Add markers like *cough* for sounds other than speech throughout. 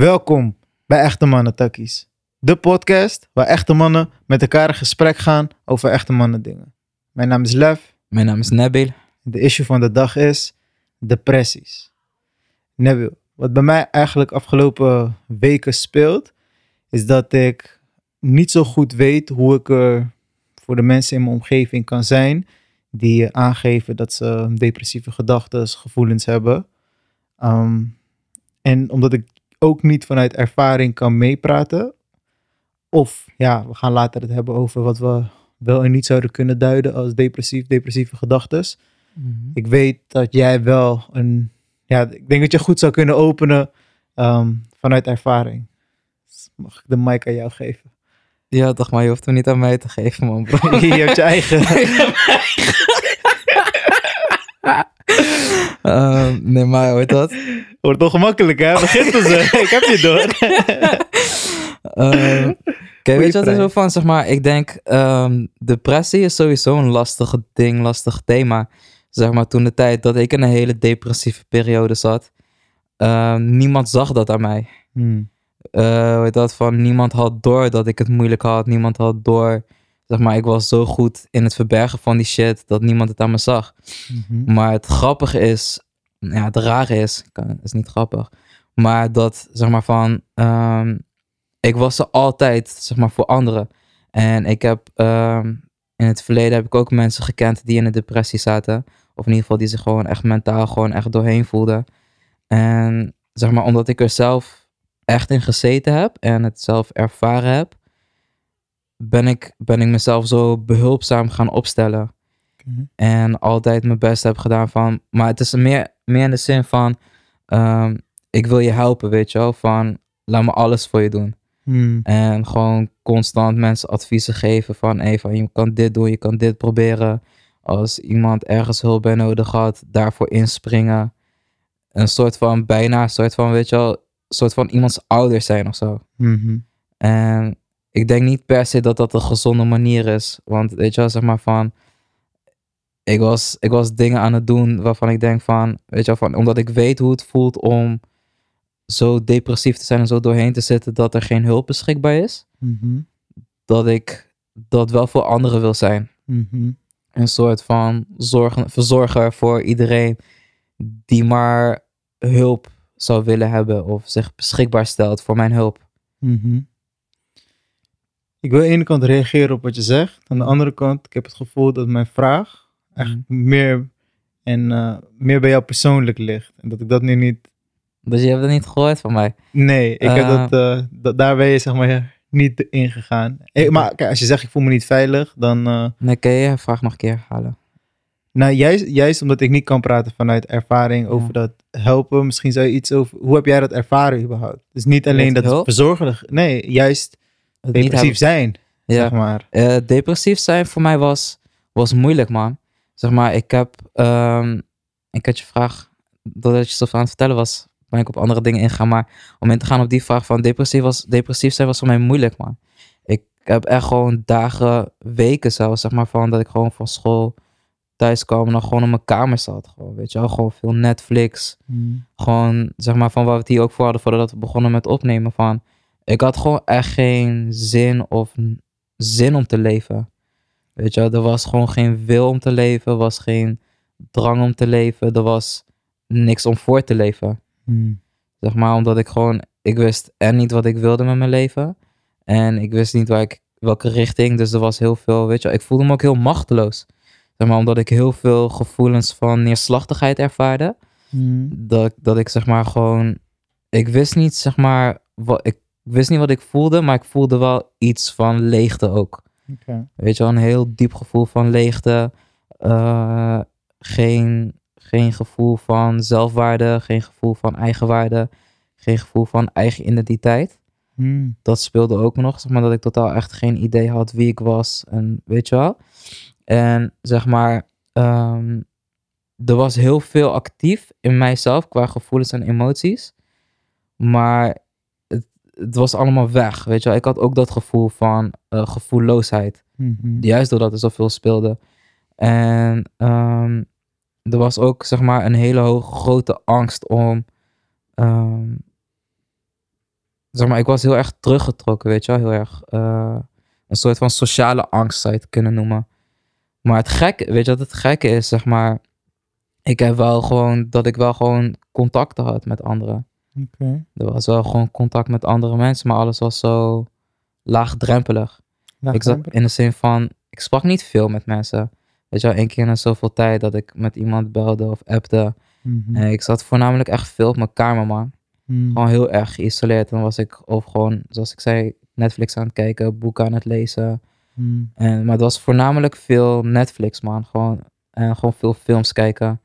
Welkom bij Echte Mannen Takkies. De podcast waar echte mannen met elkaar in gesprek gaan over echte mannen dingen. Mijn naam is Lev. Mijn naam is Nabil. De issue van de dag is depressies. Neville, wat bij mij eigenlijk afgelopen weken speelt, is dat ik niet zo goed weet hoe ik er voor de mensen in mijn omgeving kan zijn die aangeven dat ze depressieve gedachten, gevoelens hebben. Ehm, en omdat ik ook niet vanuit ervaring kan meepraten, of ja, we gaan later het hebben over wat we wel en niet zouden kunnen duiden als depressief, depressieve gedachten. Ik weet dat jij wel een, ja, ik denk dat je goed zou kunnen openen ehm, vanuit ervaring. Dus mag ik de mic aan jou geven? Ja, toch, maar je hoeft hem niet aan mij te geven, man. Bro. *laughs* je hebt je eigen. *laughs* *laughs* *laughs* Ehm, nee, maar hoort dat? Wordt toch gemakkelijk, hè? Begint dus, *laughs* ik heb je door. Ehm, Kijk, weet je wat er zo van, zeg maar, ik denk, ehm, depressie is sowieso een lastig ding, lastig thema. Zeg maar, toen de tijd dat ik in een hele depressieve periode zat, niemand zag dat aan mij. Hmm. Eh, hoe heet dat van, niemand had door dat ik het moeilijk had, niemand had door, zeg maar, ik was zo goed in het verbergen van die shit, dat niemand het aan me zag. Mhm. Maar het grappige is, ja, het rare is, is niet grappig, maar dat, zeg maar van, ehm, ik was er altijd, zeg maar, voor anderen. En ik heb, ehm, in het verleden heb ik ook mensen gekend die in een depressie zaten. Of in ieder geval die zich gewoon echt mentaal gewoon echt doorheen voelden. En zeg maar, omdat ik er zelf echt in gezeten heb en het zelf ervaren heb, ben ik, ben ik mezelf zo behulpzaam gaan opstellen. Oké. En altijd mijn best heb gedaan van. Maar het is meer, meer in de zin van. ehm, ik wil je helpen, weet je wel. Van laat me alles voor je doen. Hmm. En gewoon constant mensen adviezen geven van. Hey, van je kan dit doen, je kan dit proberen. Als iemand ergens hulp bij nodig had, daarvoor inspringen. Een soort van bijna, een soort van, weet je wel. Een soort van iemands ouder zijn of zo. Mhm. En ik denk niet per se dat dat een gezonde manier is. Want weet je wel, zeg maar van... Ik was, ik was dingen aan het doen waarvan ik denk van... Weet je wel, van, omdat ik weet hoe het voelt om zo depressief te zijn en zo doorheen te zitten dat er geen hulp beschikbaar is. Mhm. Dat ik dat wel voor anderen wil zijn. Mhm. Een soort van zorgen, verzorger voor iedereen die maar hulp zou willen hebben of zich beschikbaar stelt voor mijn hulp. Mhm. Ik wil aan de ene kant reageren op wat je zegt. Aan de andere kant, ik heb het gevoel dat mijn vraag echt meer, en, eh, meer bij jou persoonlijk ligt. En dat ik dat nu niet... Dus je hebt het niet gehoord van mij. Nee, ik heb Eh. dat, eh, dat... Daar ben je zeg maar niet ingegaan. Eh, maar kijk, als je zegt ik voel me niet veilig, dan... eh, Nee, kan je je vraag nog een keer herhalen? nou, juist, juist omdat ik niet kan praten vanuit ervaring over Ja. dat helpen. Misschien zou je iets over... Hoe heb jij dat ervaren überhaupt? Dus niet alleen dat hulp? verzorgen... Nee, juist depressief zijn, Ja. zeg maar. Eh, depressief zijn voor mij was, was moeilijk, man. Zeg maar, ik heb... ehm, ik had je vraag, doordat je zo aan het vertellen was, ben ik op andere dingen ingegaan. Maar om in te gaan op die vraag van depressief, was, depressief zijn was voor mij moeilijk, man. Ik heb echt gewoon dagen, weken zelfs, zeg maar, van dat ik gewoon van school thuis kwam en dan gewoon op mijn kamer zat. Gewoon, weet je wel, gewoon veel Netflix. Hmm. gewoon, zeg maar, van waar we het hier ook voor hadden voordat we begonnen met opnemen. Van, ik had gewoon echt geen zin of zin om te leven. Weet je er was gewoon geen wil om te leven, er was geen drang om te leven, er was niks om voor te leven. Hmm. Zeg maar, omdat ik gewoon, ik wist en niet wat ik wilde met mijn leven. En ik wist niet waar ik, welke richting, dus er was heel veel, weet je ik voelde me ook heel machteloos. Zeg maar, omdat ik heel veel gevoelens van neerslachtigheid ervaarde Hmm. dat, dat ik zeg maar gewoon. Ik wist niet, zeg maar. Wat, ik wist niet wat ik voelde, maar ik voelde wel iets van leegte ook. Weet je wel, een heel diep gevoel van leegte. Eh, geen, geen gevoel van zelfwaarde, geen gevoel van eigenwaarde, geen gevoel van eigen identiteit. Hmm. Dat speelde ook nog, zeg maar, dat ik totaal echt geen idee had wie ik was en weet je wel. En zeg maar, ehm, er was heel veel actief in mijzelf qua gevoelens en emoties. Maar het, was allemaal weg, weet je wel. Ik had ook dat gevoel van eh, gevoelloosheid. Mhm. Juist doordat er zoveel speelde. En ehm, er was ook, zeg maar, een hele hoge, grote angst om... ehm, zeg maar, ik was heel erg teruggetrokken, weet je wel. Heel erg, eh, een soort van sociale angst zou je het kunnen noemen. Maar het gekke, weet je wat het gekke is, zeg maar. Ik heb wel gewoon, dat ik wel gewoon contacten had met anderen. Oké. Er was wel gewoon contact met andere mensen, maar alles was zo laagdrempelig. Ik zat in de zin van, ik sprak niet veel met mensen. Weet je wel, één keer in zoveel tijd dat ik met iemand belde of appte. Mhm. Ik zat voornamelijk echt veel op mijn kamer, man. Mhm. Gewoon heel erg geïsoleerd. Dan was ik of gewoon, zoals ik zei, Netflix aan het kijken, boeken aan het lezen. Mhm. En, maar het was voornamelijk veel Netflix, man. Gewoon, en gewoon veel films kijken.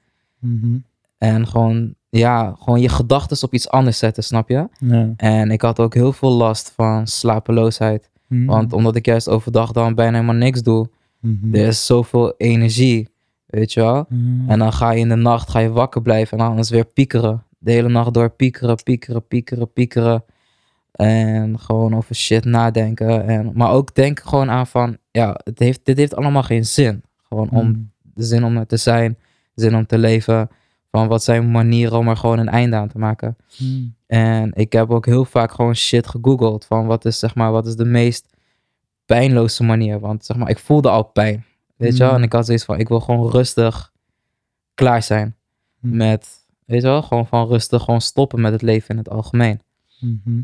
En gewoon, ja, gewoon je gedachten op iets anders zetten, snap je? Ja. En ik had ook heel veel last van slapeloosheid. Mhm. Want omdat ik juist overdag dan bijna helemaal niks doe, Mhm. er is zoveel energie, weet je wel? Mhm. En dan ga je in de nacht ga je wakker blijven en dan is weer piekeren. De hele nacht door piekeren, piekeren, piekeren, piekeren. En gewoon over shit nadenken. En, maar ook denken gewoon aan van, ja, het heeft, dit heeft allemaal geen zin. Gewoon om de zin om er te zijn, zin om te leven. Van wat zijn manieren om er gewoon een einde aan te maken. Mhm. En ik heb ook heel vaak gewoon shit gegoogeld. Van wat is, zeg maar, wat is de meest pijnloze manier. Want zeg maar, ik voelde al pijn. Weet je wel? Mm. En ik had zoiets van, ik wil gewoon rustig klaar zijn. Mm. Met, weet je wel? Gewoon van rustig gewoon stoppen met het leven in het algemeen. Mhm.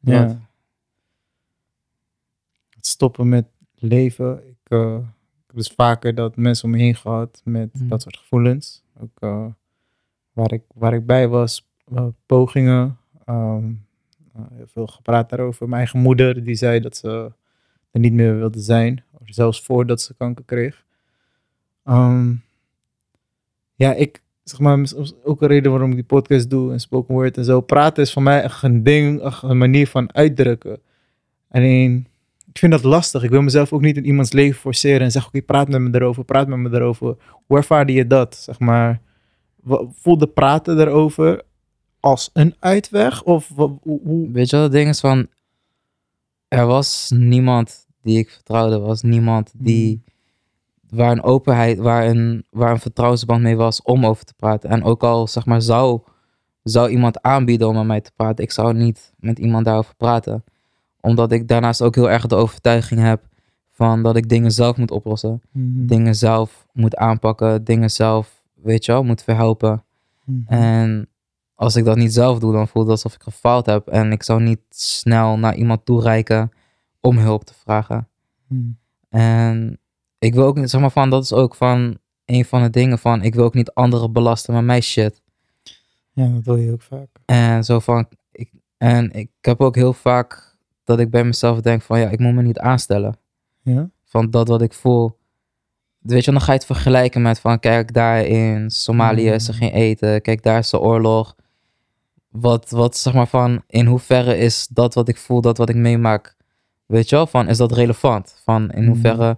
Wat? Ja. Het stoppen met leven. Ik, eh, ik heb dus vaker dat mensen om me heen gehad met dat soort gevoelens. Ook eh, waar, ik, waar ik bij was, eh, pogingen. ehm, eh, heel veel gepraat daarover. Mijn eigen moeder die zei dat ze er niet meer wilde zijn. Zelfs voordat ze kanker kreeg. Ehm, ja, ik zeg maar, ook een reden waarom ik die podcast doe en spoken word en zo. Praten is voor mij echt een ding, een manier van uitdrukken. Alleen, ik vind dat lastig. Ik wil mezelf ook niet in iemands leven forceren en zeggen, oké, praat met me erover, praat met me erover. Hoe ervaarde je dat, zeg maar? Voelde praten erover als een uitweg? Of hoe... hoe- Weet je wat het ding is van... Er was niemand die ik vertrouwde. Er was niemand die... Waar een openheid, waar een, waar een vertrouwensband mee was om over te praten. En ook al, zeg maar, zou, zou iemand aanbieden om met mij te praten. Ik zou niet met iemand daarover praten. Omdat ik daarnaast ook heel erg de overtuiging heb van dat ik dingen zelf moet oplossen. Mhm. Dingen zelf moet aanpakken. Dingen zelf, weet je wel, moet verhelpen. Mhm. En als ik dat niet zelf doe, dan voelt het alsof ik gefaald heb. En ik zou niet snel naar iemand toereiken om hulp te vragen. Mhm. En ik wil ook niet, zeg maar van, dat is ook van een van de dingen van, ik wil ook niet anderen belasten met mijn shit. Ja, dat doe je ook vaak. En zo van, ik, en ik heb ook heel vaak dat ik bij mezelf denk van, ja, ik moet me niet aanstellen. Ja? Van dat wat ik voel. Weet je, dan ga je het vergelijken met van, kijk, daar in Somalië is er Mm. geen eten. Kijk, daar is de oorlog. Wat, wat, zeg maar van, in hoeverre is dat wat ik voel, dat wat ik meemaak, weet je wel, van, is dat relevant? Van, in Mm. hoeverre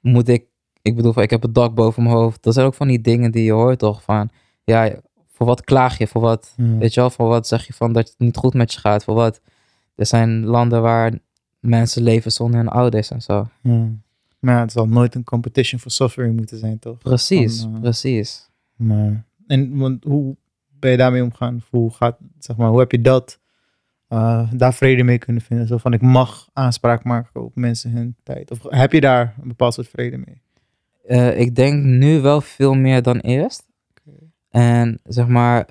moet ik, ik bedoel, van, ik heb het dak boven mijn hoofd. Dat zijn ook van die dingen die je hoort toch, van, ja, voor wat klaag je? Voor wat, weet je wel, voor wat zeg je van dat het niet goed met je gaat? Voor wat? Er zijn landen waar mensen leven zonder hun ouders en zo. Ja. Het zal nooit een competition for suffering moeten zijn, toch? Precies, Van, eh, precies. Maar, en want hoe ben je daarmee omgaan? Hoe, gaat, zeg maar, hoe heb je dat, eh, daar vrede mee kunnen vinden? Zo van, ik mag aanspraak maken op mensen hun tijd. Of heb je daar een bepaald soort vrede mee? Eh, ik denk nu wel veel meer dan eerst. En zeg maar,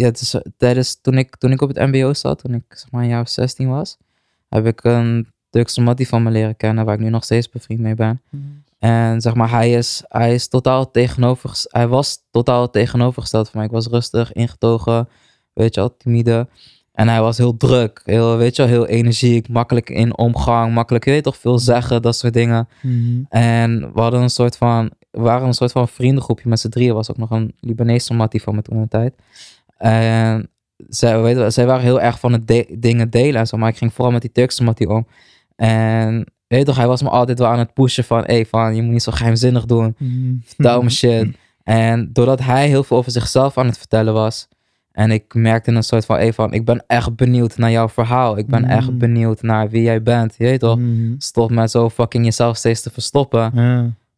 ja, is, tijdens, toen, ik, toen ik op het MBO zat, toen ik zeg maar een jaar of 16 was, heb ik een Turkse mattie van me leren kennen, waar ik nu nog steeds bevriend mee ben. En zeg maar, hij is, hij is totaal tegenover, hij was totaal tegenovergesteld van mij. Ik was rustig, ingetogen, weet je wel, timide. En hij was heel druk, heel, weet je wel, heel energiek, makkelijk in omgang, makkelijk, je weet toch, veel zeggen, dat soort dingen. En we hadden een soort van, we waren een soort van vriendengroepje met z'n drieën. Was ook nog een Libanese mattie van me toen de tijd. En zij, weet je, zij waren heel erg van het de- dingen delen en zo. Maar ik ging vooral met die Turkse mattie om. En weet je toch, hij was me altijd wel aan het pushen van, hey, van, je moet niet zo geheimzinnig doen. Vertel me shit. En doordat hij heel veel over zichzelf aan het vertellen was. En ik merkte een soort van, hey, van, ik ben echt benieuwd naar jouw verhaal. Ik ben echt Mm. benieuwd naar wie jij bent. Je weet toch? Stop met zo fucking jezelf steeds te verstoppen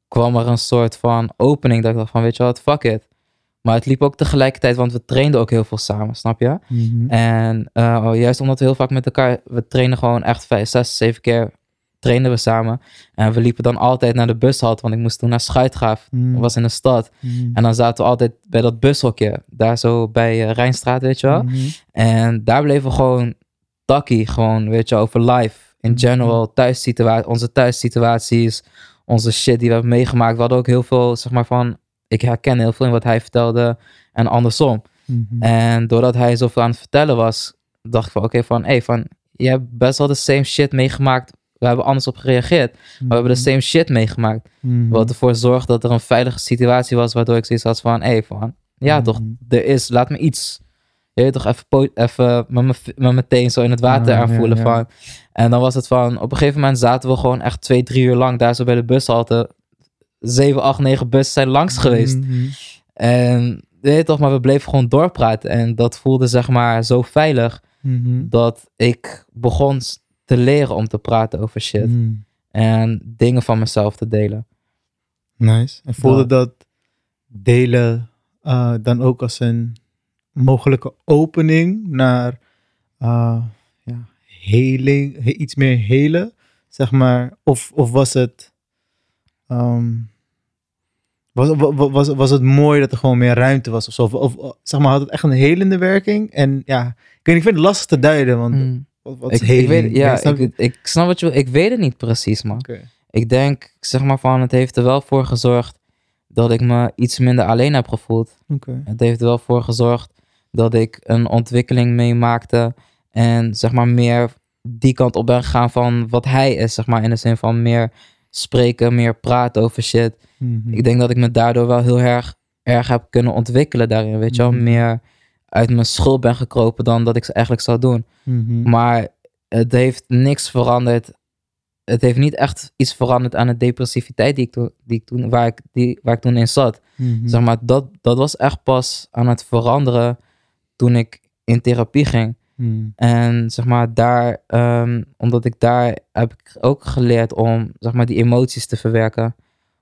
kwam er een soort van opening dat ik dacht van, weet je wat, fuck it. Maar het liep ook tegelijkertijd, want we trainden ook heel veel samen, snap je? Mhm. En eh, oh, juist omdat we heel vaak met elkaar, we trainen gewoon echt vijf, zes, zeven keer trainden we samen. En we liepen dan altijd naar de bushalte, want ik moest toen naar Schuitgraaf. Dat was in de stad. Mhm. En dan zaten we altijd bij dat bushokje, daar zo bij eh, Rijnstraat, weet je wel. Mhm. En daar bleven we gewoon takkie, gewoon, weet je, over life. In general, thuissituatie, onze thuissituaties, onze shit die we hebben meegemaakt. We hadden ook heel veel, zeg maar, van... Ik herken heel veel in wat hij vertelde en andersom. Mhm. En doordat hij zoveel aan het vertellen was, dacht ik van, oké, van, hey, van, je hebt best wel de same shit meegemaakt. We hebben anders op gereageerd. Maar we hebben de same shit meegemaakt. Mhm. Wat ervoor zorgde dat er een veilige situatie was, waardoor ik zoiets had van, hey, van, ja Mhm. toch, er is, laat me iets. Je weet toch, even, even met mijn teen zo in het water Ja, ja, aanvoelen ja. van. En dan was het van, op een gegeven moment zaten we gewoon echt twee, drie uur lang daar zo bij de bushalte. Zeven, acht, negen bussen zijn langs geweest. Mhm. En weet je toch, maar we bleven gewoon doorpraten. En dat voelde zeg maar zo veilig Mhm. dat ik begon te leren om te praten over shit. Mhm. En dingen van mezelf te delen. Nice. En voelde Dat. dat delen eh, dan ook als een mogelijke opening naar uh, ja, heling, he- iets meer helen, zeg maar? Of, of was het. ehm, was, wa- wa- was, was het mooi dat er gewoon meer ruimte was of zo? Of, of, zeg maar, had het echt een helende werking? En ja, ik, weet, ik vind het lastig te duiden, want Mm. wat, wat Ik, is ik heling? weet, ja, snap ik, ik snap wat je wil. Ik weet het niet precies, man. Ik denk, zeg maar van, het heeft er wel voor gezorgd dat ik me iets minder alleen heb gevoeld. Het heeft er wel voor gezorgd dat ik een ontwikkeling meemaakte en zeg maar meer die kant op ben gegaan van wat hij is, zeg maar in de zin van meer spreken, meer praten over shit. Mhm. Ik denk dat ik me daardoor wel heel erg, erg heb kunnen ontwikkelen daarin, weet je wel. Mhm. Meer uit mijn schuld ben gekropen dan dat ik ze eigenlijk zou doen. Mhm. Maar het heeft niks veranderd. Het heeft niet echt iets veranderd aan de depressiviteit die ik toen, die ik toen, waar, ik, die, waar ik toen in zat. Zeg maar, dat, dat was echt pas aan het veranderen toen ik in therapie ging. Mhm. En zeg maar, daar, ehm, omdat ik daar heb ik ook geleerd om zeg maar, die emoties te verwerken.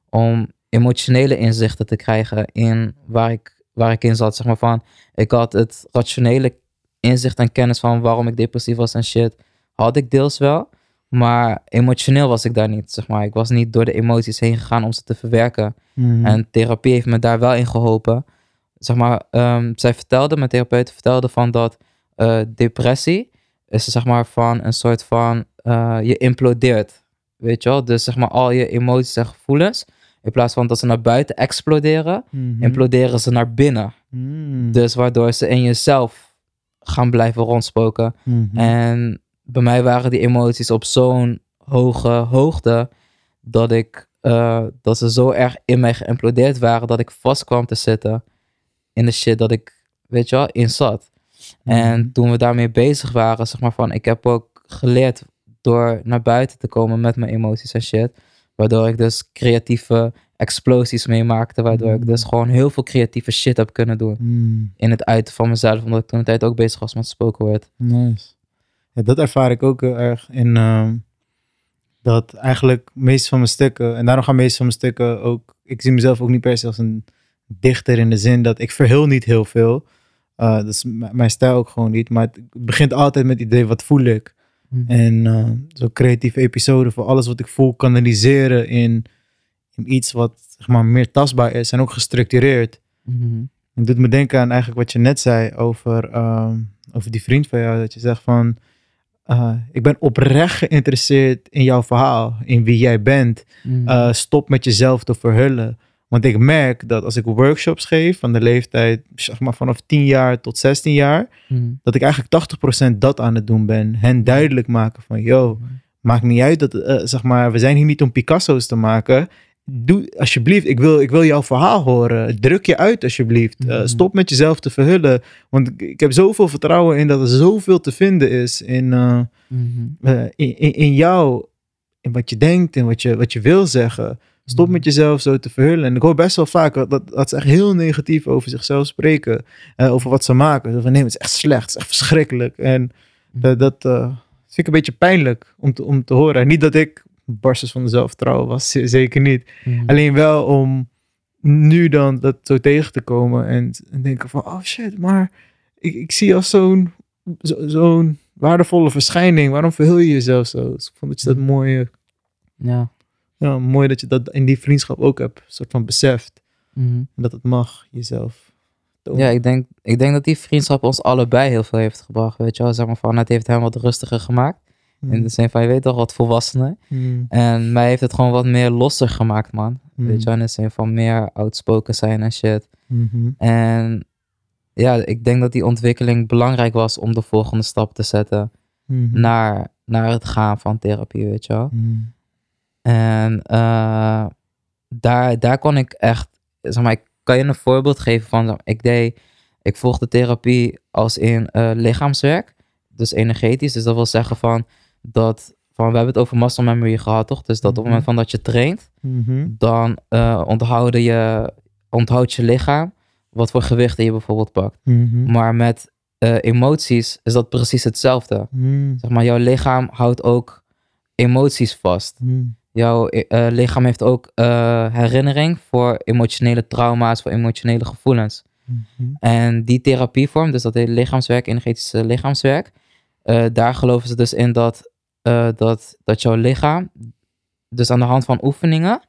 Om emotionele inzichten te krijgen in waar ik, waar ik in zat. Zeg maar van, ik had het rationele inzicht en kennis van waarom ik depressief was en shit. Had ik deels wel. Maar emotioneel was ik daar niet. Zeg maar. Ik was niet door de emoties heen gegaan om ze te verwerken. Mhm. En therapie heeft me daar wel in geholpen. Zeg maar, ehm, zij vertelde, mijn therapeut vertelde van dat depressie is zeg maar van een soort van, eh, je implodeert. Weet je wel? Dus zeg maar al je emoties en gevoelens, in plaats van dat ze naar buiten exploderen, Mhm. imploderen ze naar binnen. Mhm. Dus waardoor ze in jezelf gaan blijven rondspoken. Mhm. En bij mij waren die emoties op zo'n hoge hoogte dat ik eh, dat ze zo erg in mij geïmplodeerd waren dat ik vast kwam te zitten in de shit dat ik, weet je wel, in zat. En Mhm. toen we daarmee bezig waren, zeg maar van, ik heb ook geleerd door naar buiten te komen met mijn emoties en shit. Waardoor ik dus creatieve explosies meemaakte. Waardoor ik Mhm. dus gewoon heel veel creatieve shit heb kunnen doen. Mhm. In het uiten van mezelf. Omdat ik toen de tijd ook bezig was met spoken word. Nice. Ja, dat ervaar ik ook heel erg in ehm, dat eigenlijk meest van mijn stukken, en daarom gaan meest van mijn stukken ook, ik zie mezelf ook niet per se als een dichter in de zin dat ik verhul niet heel veel. Eh, dat is mijn stijl ook gewoon niet, maar het begint altijd met het idee, wat voel ik? En eh, zo'n creatieve episode voor alles wat ik voel kanaliseren in, in iets wat zeg maar, meer tastbaar is en ook gestructureerd. Mhm. Het doet me denken aan eigenlijk wat je net zei over, ehm, over die vriend van jou. Dat je zegt van, eh, ik ben oprecht geïnteresseerd in jouw verhaal, in wie jij bent. Eh, stop met jezelf te verhullen. Want ik merk dat als ik workshops geef van de leeftijd, zeg maar vanaf 10 jaar tot 16 jaar, Mhm. dat ik eigenlijk 80% dat aan het doen ben. Hen duidelijk maken van, yo, maakt niet uit dat, eh, zeg maar, we zijn hier niet om Picasso's te maken. Doe alsjeblieft, ik wil, ik wil jouw verhaal horen. Druk je uit alsjeblieft. Eh, Mhm. stop met jezelf te verhullen. Want ik, ik heb zoveel vertrouwen in dat er zoveel te vinden is in, eh, eh, in, in, in jou. In wat je denkt en wat je, wat je wil zeggen. Stop Mhm. met jezelf zo te verhullen. En ik hoor best wel vaak dat, dat, ze echt heel negatief over zichzelf spreken. eh, over wat ze maken. Zo van nee, het is echt slecht. Het is echt verschrikkelijk. En dat, dat eh, vind ik een beetje pijnlijk om te, om te horen. En niet dat ik barstens van de zelfvertrouwen was. Zeker niet. Mhm. Alleen wel om nu dan dat zo tegen te komen en, en denken van, oh shit, maar ik, ik zie als zo'n zo, zo'n waardevolle verschijning. Waarom verhul je jezelf zo? Dus ik vond dat je dat mooi, Ja. Ja, mooi dat je dat in die vriendschap ook hebt, een soort van beseft. Mhm. En dat het mag, jezelf. tonen. Ja, ik denk, ik denk dat die vriendschap ons allebei heel veel heeft gebracht. Weet je wel, zeg maar van, het heeft hem wat rustiger gemaakt. Mm. In de zin van, je weet toch, wat volwassener. Mm. En mij heeft het gewoon wat meer losser gemaakt, man. Mm. Weet je wel, in de zin van meer outspoken zijn en shit. Mhm. En ja, ik denk dat die ontwikkeling belangrijk was om de volgende stap te zetten Mhm. naar, naar het gaan van therapie, weet je wel. Mm. En eh, daar, daar kon ik echt, zeg maar, ik kan je een voorbeeld geven van, ik deed, ik volgde therapie als in eh, lichaamswerk, dus energetisch. Dus dat wil zeggen van, dat, van, we hebben het over muscle memory gehad, toch? Dus dat op het moment van dat je traint, Mhm. dan onthouden je, onthoudt je lichaam wat voor gewichten je bijvoorbeeld pakt. Mhm. Maar met emoties is dat precies hetzelfde. Zeg maar, jouw lichaam houdt ook emoties vast. Mm. Jouw eh, lichaam heeft ook eh, herinnering voor emotionele trauma's, voor emotionele gevoelens. Mhm. En die therapievorm, dus dat heet lichaamswerk, energetische lichaamswerk, eh, daar geloven ze dus in dat, eh, dat, dat jouw lichaam, dus aan de hand van oefeningen,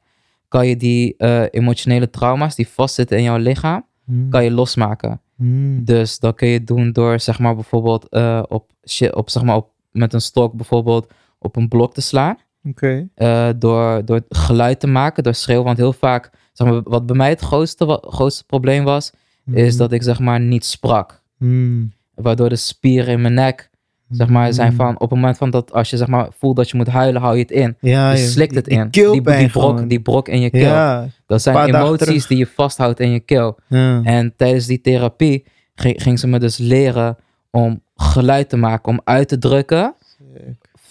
kan je die eh, emotionele trauma's die vastzitten in jouw lichaam, Mm. kan je losmaken. Mm. Dus dat kun je doen door, zeg maar, bijvoorbeeld eh, op, op, zeg maar, op, met een stok bijvoorbeeld op een blok te slaan. Oké. eh, door, door geluid te maken, door schreeuwen. Want heel vaak, zeg maar, wat bij mij het grootste, grootste probleem was, is Mhm. dat ik zeg maar niet sprak. Mm. Waardoor de spieren in mijn nek, zeg maar, zijn Mm. van, op het moment van dat, als je zeg maar voelt dat je moet huilen, hou je het in. Ja, Je je- slikt het die- in. Die Die, brok, gewoon. die brok in je keel. Ja. Dat zijn emoties die je vasthoudt in je keel. ja. En tijdens die therapie ging, ging ze me dus leren om geluid te maken, om uit te drukken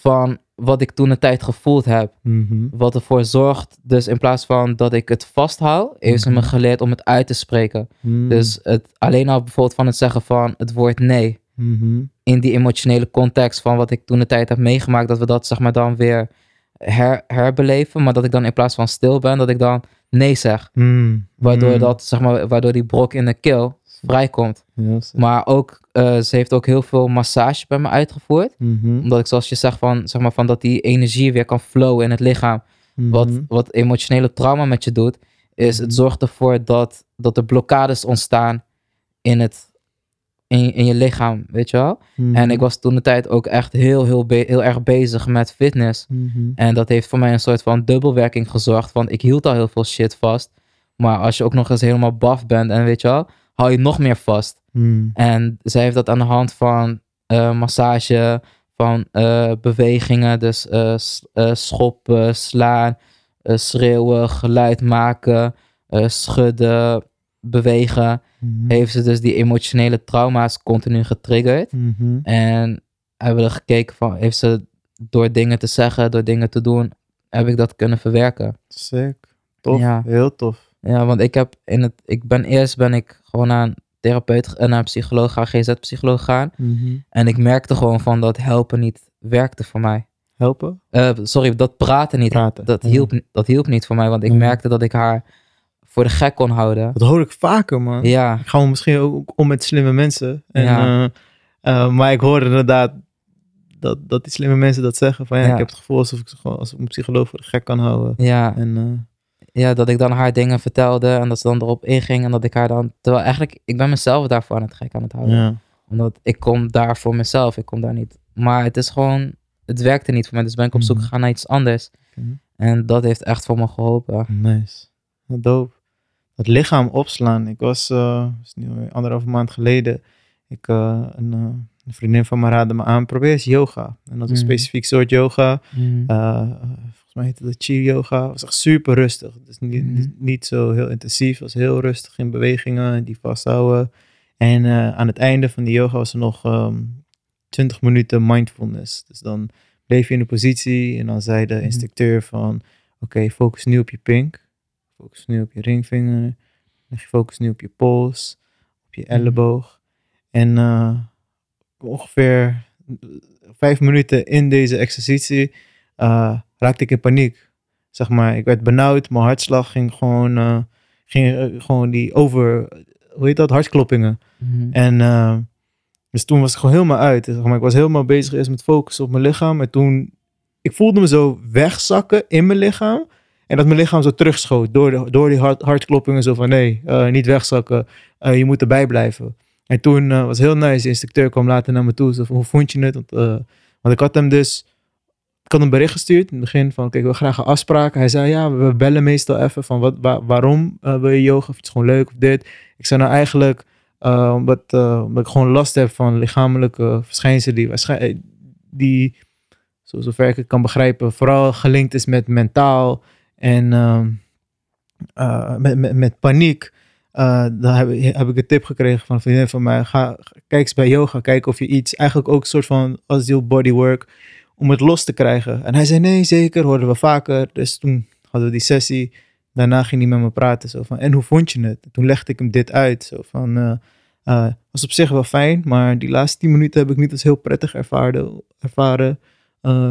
van wat ik toen een tijd gevoeld heb. Mhm. Wat ervoor zorgt, dus in plaats van dat ik het vasthoud, heeft ze me Mhm. geleerd om het uit te spreken. Mm. Dus het, alleen al bijvoorbeeld van het zeggen van het woord nee. Mhm. In die emotionele context van wat ik toen de tijd heb meegemaakt, dat we dat zeg maar dan weer her, herbeleven. Maar dat ik dan in plaats van stil ben, dat ik dan nee zeg. Waardoor, dat, zeg maar, waardoor die brok in de keel vrijkomt. Maar ook, eh, ze heeft ook heel veel massage bij me uitgevoerd. Mhm. Omdat ik zoals je zegt van, zeg maar, van dat die energie weer kan flowen in het lichaam. Wat, Mhm. wat emotionele trauma met je doet, is het Mhm. zorgt ervoor dat, dat er blokkades ontstaan in, het, in, in je lichaam, weet je wel? En ik was toen de tijd ook echt heel, heel, heel erg bezig met fitness. En dat heeft voor mij een soort van dubbelwerking gezorgd, want ik hield al heel veel shit vast. Maar als je ook nog eens helemaal baf bent en weet je wel, hou je nog meer vast. Mm. En zij heeft dat aan de hand van eh, massage, van eh, bewegingen, dus eh, schoppen, slaan, schreeuwen, geluid maken, schudden, bewegen. Mhm. Heeft ze dus die emotionele trauma's continu getriggerd. Mhm. En hebben we gekeken van, heeft ze door dingen te zeggen, door dingen te doen, heb ik dat kunnen verwerken. Sick. Tof. Ja. Heel tof. Ja, want ik heb in het, ik ben eerst ben ik gewoon naar een therapeut en naar een psycholoog gaan, GZ-psycholoog gegaan. Mhm. En ik merkte gewoon van dat helpen niet werkte voor mij. Helpen? Eh, sorry, dat praten niet. Praten. Dat hielp, dat hielp niet voor mij, want ik Ja. merkte dat ik haar voor de gek kon houden. Dat hoor ik vaker, man. Ja, Ik ga misschien ook om met slimme mensen. En, Ja. eh, eh, maar ik hoor inderdaad dat, dat die slimme mensen dat zeggen. Van ja, Ja. ik heb het gevoel alsof ik, gewoon, alsof ik mijn psycholoog voor de gek kan houden. ja, En eh, ja, dat ik dan haar dingen vertelde en dat ze dan erop inging en dat ik haar dan... Terwijl eigenlijk, ik ben mezelf daarvoor aan het gek aan het houden. ja. Omdat ik kom daar voor mezelf, ik kom daar niet. Maar het is gewoon, het werkte niet voor mij, dus ben ik op zoek Mhm. gegaan naar iets anders. Oké. En dat heeft echt voor me geholpen. Nice. Dope. Het lichaam opslaan. Ik was, eh is nu alweer anderhalve maand geleden. Ik, eh, een, eh, een vriendin van me raadde me aan. Probeer eens yoga. En dat is een Mhm. specifiek soort yoga. Mm. Volgens mij heette het chi yoga. Het was echt super rustig. Dus niet, Mhm. niet, niet zo heel intensief. Het was heel rustig in bewegingen die vasthouden. En eh, aan het einde van die yoga was er nog ehm 20 minuten mindfulness. Dus dan bleef je in de positie en dan zei de Mhm. instructeur van... Oké, focus nu op je pink. Focus nu op je ringvinger. Leg je focus nu op je pols. Op je Mhm. elleboog. En eh, ongeveer vijf minuten in deze exercitie eh, raakte ik in paniek. Zeg maar, ik werd benauwd, mijn hartslag ging gewoon, eh, ging eh, gewoon die over, hoe heet dat, hartkloppingen. Mhm. En eh, dus toen was ik gewoon helemaal uit. Zeg maar, ik was helemaal bezig eerst met focussen op mijn lichaam. En toen, ik voelde me zo wegzakken in mijn lichaam. En dat mijn lichaam zo terugschoot door, de, door die hart, hartkloppingen. Zo van, nee, niet wegzakken. Je moet erbij blijven. En toen was heel nice. De instructeur kwam later naar me toe. Zo van, hoe vond je het? Want, want ik had hem dus... Ik had een bericht gestuurd in het begin van, kijk, ik wil graag een afspraak. Hij zei, ja, we bellen meestal even van, wat, wa- waarom eh, wil je yoga? Of het is gewoon leuk of dit. Ik zei, nou eigenlijk, eh, omdat, ik gewoon last heb van lichamelijke verschijnselen die, die zo, zover ik het kan begrijpen, vooral gelinkt is met mentaal en ehm, eh, met, met, met paniek. Dan heb, heb ik een tip gekregen van van mij. Ga, kijk eens bij yoga, kijk of je iets, eigenlijk ook een soort van als deel bodywork, om het los te krijgen. En hij zei nee, zeker, hoorden we vaker. Dus toen hadden we die sessie. Daarna ging hij met me praten. Zo van, en hoe vond je het? Toen legde ik hem dit uit. Zo van, eh, eh, was op zich wel fijn, maar die laatste tien minuten heb ik niet als heel prettig ervaren. ervaren eh,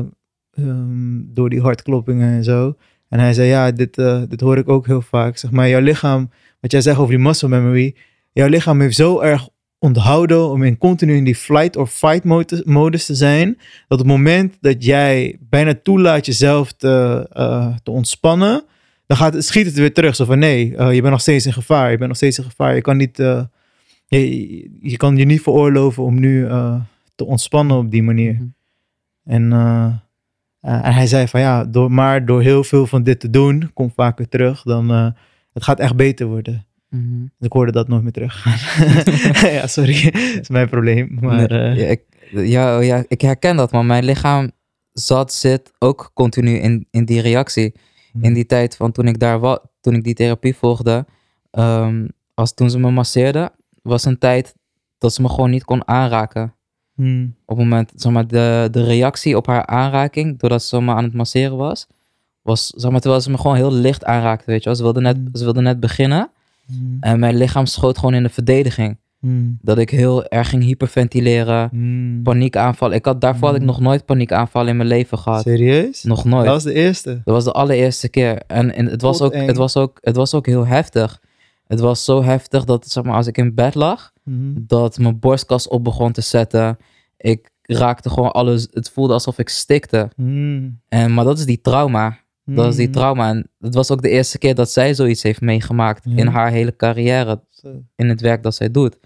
ehm, door die hartkloppingen en zo. En hij zei, ja, dit, dit hoor ik ook heel vaak. Zeg maar, jouw lichaam, wat jij zegt over die muscle memory. Jouw lichaam heeft zo erg onthouden om in continu in die flight or fight modus, te zijn. Dat op het moment dat jij bijna toelaat jezelf te, eh, te ontspannen, dan gaat, schiet het weer terug. Zo van nee, eh, je bent nog steeds in gevaar. Je bent nog steeds in gevaar. Je kan niet, eh, je, je kan je niet veroorloven om nu te ontspannen op die manier. Mhm. En, en hij zei van ja, door, maar door heel veel van dit te doen, kom vaker terug, dan het gaat echt beter worden. Dus ik hoorde dat nooit meer terug. *laughs* ja, sorry, *laughs* dat is mijn probleem. Maar Nee, eh, ja, ik, ja, oh ja, ik herken dat, maar mijn lichaam zat, zit ook continu in, in die reactie. Mhm. In die tijd van toen ik daar was, toen ik die therapie volgde, ehm, als toen ze me masseerde, was een tijd dat ze me gewoon niet kon aanraken. hmm, Op het moment, zeg maar, de, de reactie op haar aanraking, doordat ze me aan het masseren was, was, zeg maar, terwijl ze me gewoon heel licht aanraakte, weet je wel. Ze wilde net, Mm. ze wilde net beginnen hmm, en mijn lichaam schoot gewoon in de verdediging. hmm, Dat ik heel erg ging hyperventileren, hmm. paniekaanval. Ik had, daarvoor had ik Mm. nog nooit paniekaanval in mijn leven gehad. Serieus? Nog nooit. Dat was de eerste. Dat was de allereerste keer. En, en het, was ook, het, was ook, het was ook heel heftig. Het was zo heftig dat, zeg maar, als ik in bed lag, dat mijn borstkas op begon te zetten. Ik raakte gewoon alles. Het voelde alsof ik stikte. En, maar dat is die trauma. Dat is die hmm. trauma. En het was ook de eerste keer dat zij zoiets heeft meegemaakt Ja. in haar hele carrière. In het werk dat zij doet.